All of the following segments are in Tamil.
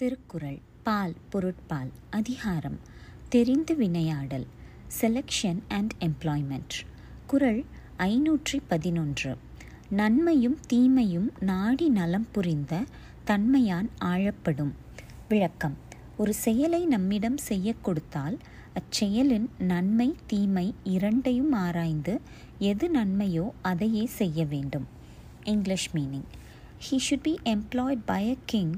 திருக்குறள் பால் பொருட்பால் அதிகாரம் தெரிந்து வினையாடல் செலெக்ஷன் அண்ட் எம்ப்ளாய்மெண்ட் குறள் ஐநூற்றி பதினொன்று. நன்மையும் தீமையும் நாடி நலம் புரிந்த தன்மையான் ஆழப்படும். விளக்கம். ஒரு செயலை நம்மிடம் செய்ய கொடுத்தால் அச்செயலின் நன்மை தீமை இரண்டையும் ஆராய்ந்து எது நன்மையோ அதையே செய்ய வேண்டும். English meaning he should be employed by a king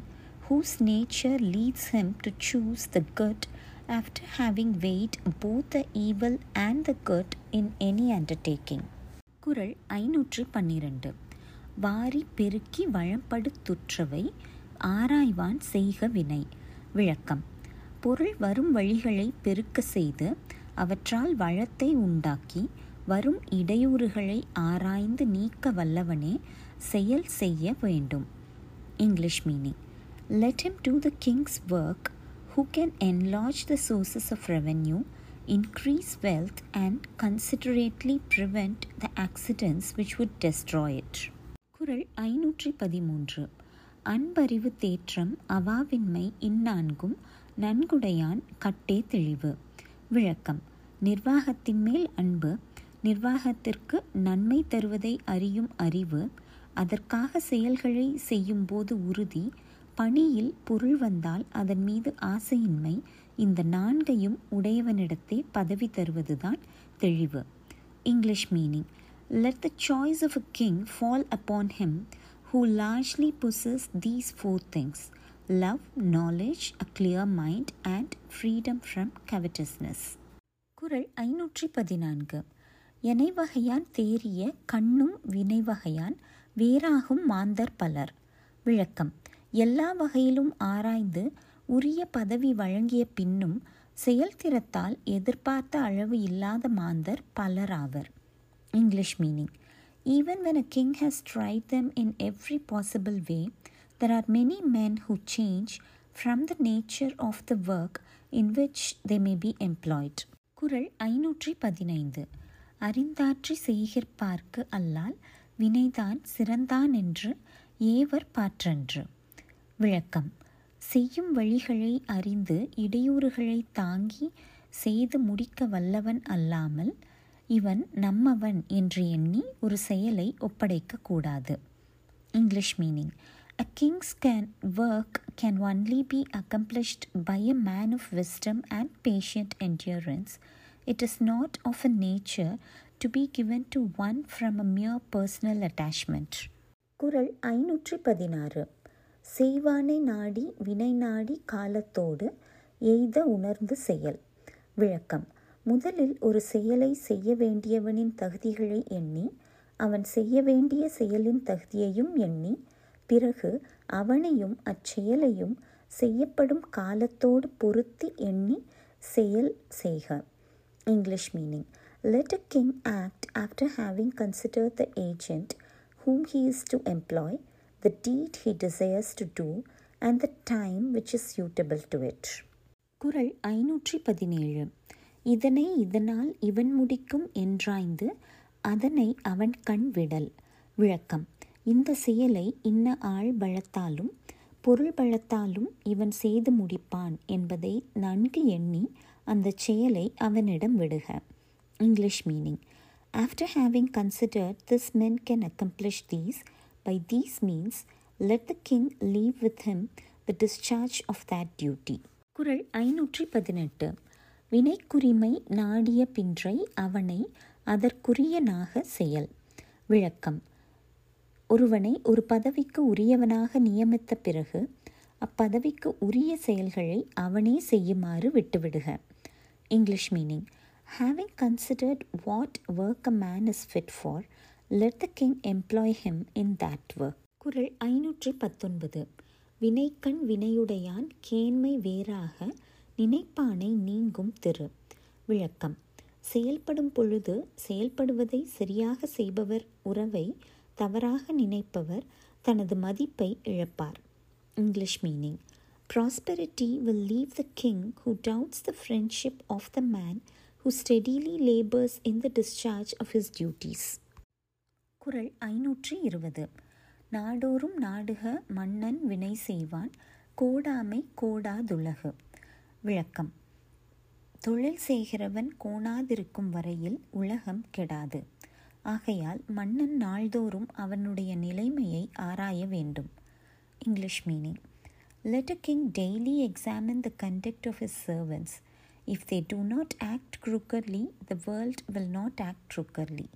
whose nature leads him to choose the good after having weighed both the evil and the good in any undertaking. குரல் ஐநூற்று பன்னிரண்டு. வாரி பெருக்கி வழம்படுத்துற்றவை ஆராய்வான் செய்க வினை. விளக்கம். பொருள் வரும் வழிகளை பெருக்க செய்து அவற்றால் வளத்தை உண்டாக்கி வரும் இடையூறுகளை ஆராய்ந்து நீக்க வல்லவனே செயல் செய்ய வேண்டும். English meaning. Let him do the king's work who can enlarge the sources of revenue, increase wealth, and considerately prevent the accidents which would destroy it. குறள் ஐநூற்றி பதிமூன்று அன்பறிவு தேற்றம் அவாவின்மை இந்நான்கும் நன்குடையான் கட்டே தெளிவு விளக்கம் நிர்வாகத்தின் மேல் அன்பு நிர்வாகத்திற்கு நன்மை தருவதை அறியும் அறிவு அதற்காக செயல்களை செய்யும்போது உறுதி பணியில் பொருள் வந்தால் அதன் மீது ஆசையின்மை இந்த நான்கையும் உடையவனிடத்தே பதவி தருவதுதான் தெளிவு. English meaning let the choice of a king fall upon him who largely possesses these four things love knowledge a clear mind and freedom from covetousness குரல் ஐநூற்றி பதினான்கு எனைவகையான் தேறிய கண்ணும் வினைவகையான் வேறாகும் மாந்தர் பலர். விளக்கம். எல்லா வகையிலும் ஆராய்ந்து உரிய பதவி வழங்கிய பின்னும் செயல்திறத்தால் எதிர்பார்த்த அளவு இல்லாத மாந்தர் பலராவர் English meaning even when a king has tried them in every possible way there are many men who change from the nature of the work in which they may be employed குரல் ஐநூற்றி பதினைந்து அறிந்தாற்றி செய்கிற்பார்க்கு அல்லால் வினைதான் சிறந்தான் என்று ஏவர் பாற்றன்று. விளக்கம். செய்யும் வழிகளை அறிந்து இடையூறுகளை தாங்கி செய்து முடிக்க வல்லவன் அல்லாமல் இவன் நம்மவன் என்று எண்ணி ஒரு செயலை ஒப்படைக்கக்கூடாது English meaning a king's can work can only be accomplished by a man of wisdom and patient endurance it is not of a nature to be given to one from a mere personal attachment குரல் ஐநூற்றி பதினாறு. செய்வானை நாடி வினை நாடி காலத்தோடு எய்த உணர்ந்து செயல். விளக்கம். முதலில் ஒரு செயலை செய்ய வேண்டியவனின் தகுதிகளை எண்ணி அவன் செய்ய வேண்டிய செயலின் தகுதியையும் எண்ணி பிறகு அவனையும் அச்செயலையும் செய்யப்படும் காலத்தோடு பொருத்தி எண்ணி செயல் செய்க. English meaning. Let a king act after having consider the agent whom he is to employ, the deed he desires to do, and the time which is suitable to it. குரல் ஐநூற்றி பதினேழு இதனை இதனால் இவன் முடிக்கும் என்றாய்ந்து அதனை அவன் கண் விடல். விளக்கம். இந்த செயலை இன்ன ஆள் பலத்தாலும் பொருள் பலத்தாலும் இவன் செய்து முடிப்பான் என்பதை நன்கு எண்ணி அந்த செயலை அவனிடம் விடுக. English meaning. After having considered this men can accomplish these by these means let the king leave with him the discharge of that duty குரல் ஐநூற்றி பதினெட்டு வினைக்குரிமை நாடிய பின்றை அவனை அதற்குரியனாக செயல். விளக்கம். ஒருவனை ஒரு பதவிக்கு உரியவனாக நியமித்த பிறகு அப்பதவிக்கு உரிய செயல்களை அவனே செய்யுமாறு விட்டுவிடுக. English meaning. Having considered what work a man is fit for let the king employ him in that work குரல் ஐநூற்றி பத்தொன்பது வினைக்கண் வினையுடையான் கேண்மை வேறாக நினைப்பானை நீங்கும் திரு. விளக்கம். செயல்படும் பொழுது செயல்படுவதை சரியாக செய்பவர் உறவை தவறாக நினைப்பவர் தனது மதிப்பை இழப்பார். English meaning prosperity will leave the king who doubts the friendship of the man who steadily labors in the discharge of his duties. குரல் ஐநூற்றி இருபது. நாடோறும் நாடுக மன்னன் வினை செய்வான் கோடாமை கோடாதுலகு. விளக்கம். தொழில் செய்கிறவன் கோணாதிருக்கும் வரையில் உலகம் கெடாது. ஆகையால் மன்னன் நாள்தோறும் அவனுடைய நிலைமையை ஆராய வேண்டும். English meaning. Let a king daily examine the conduct of his servants if they do not act crookedly the world will not act crookedly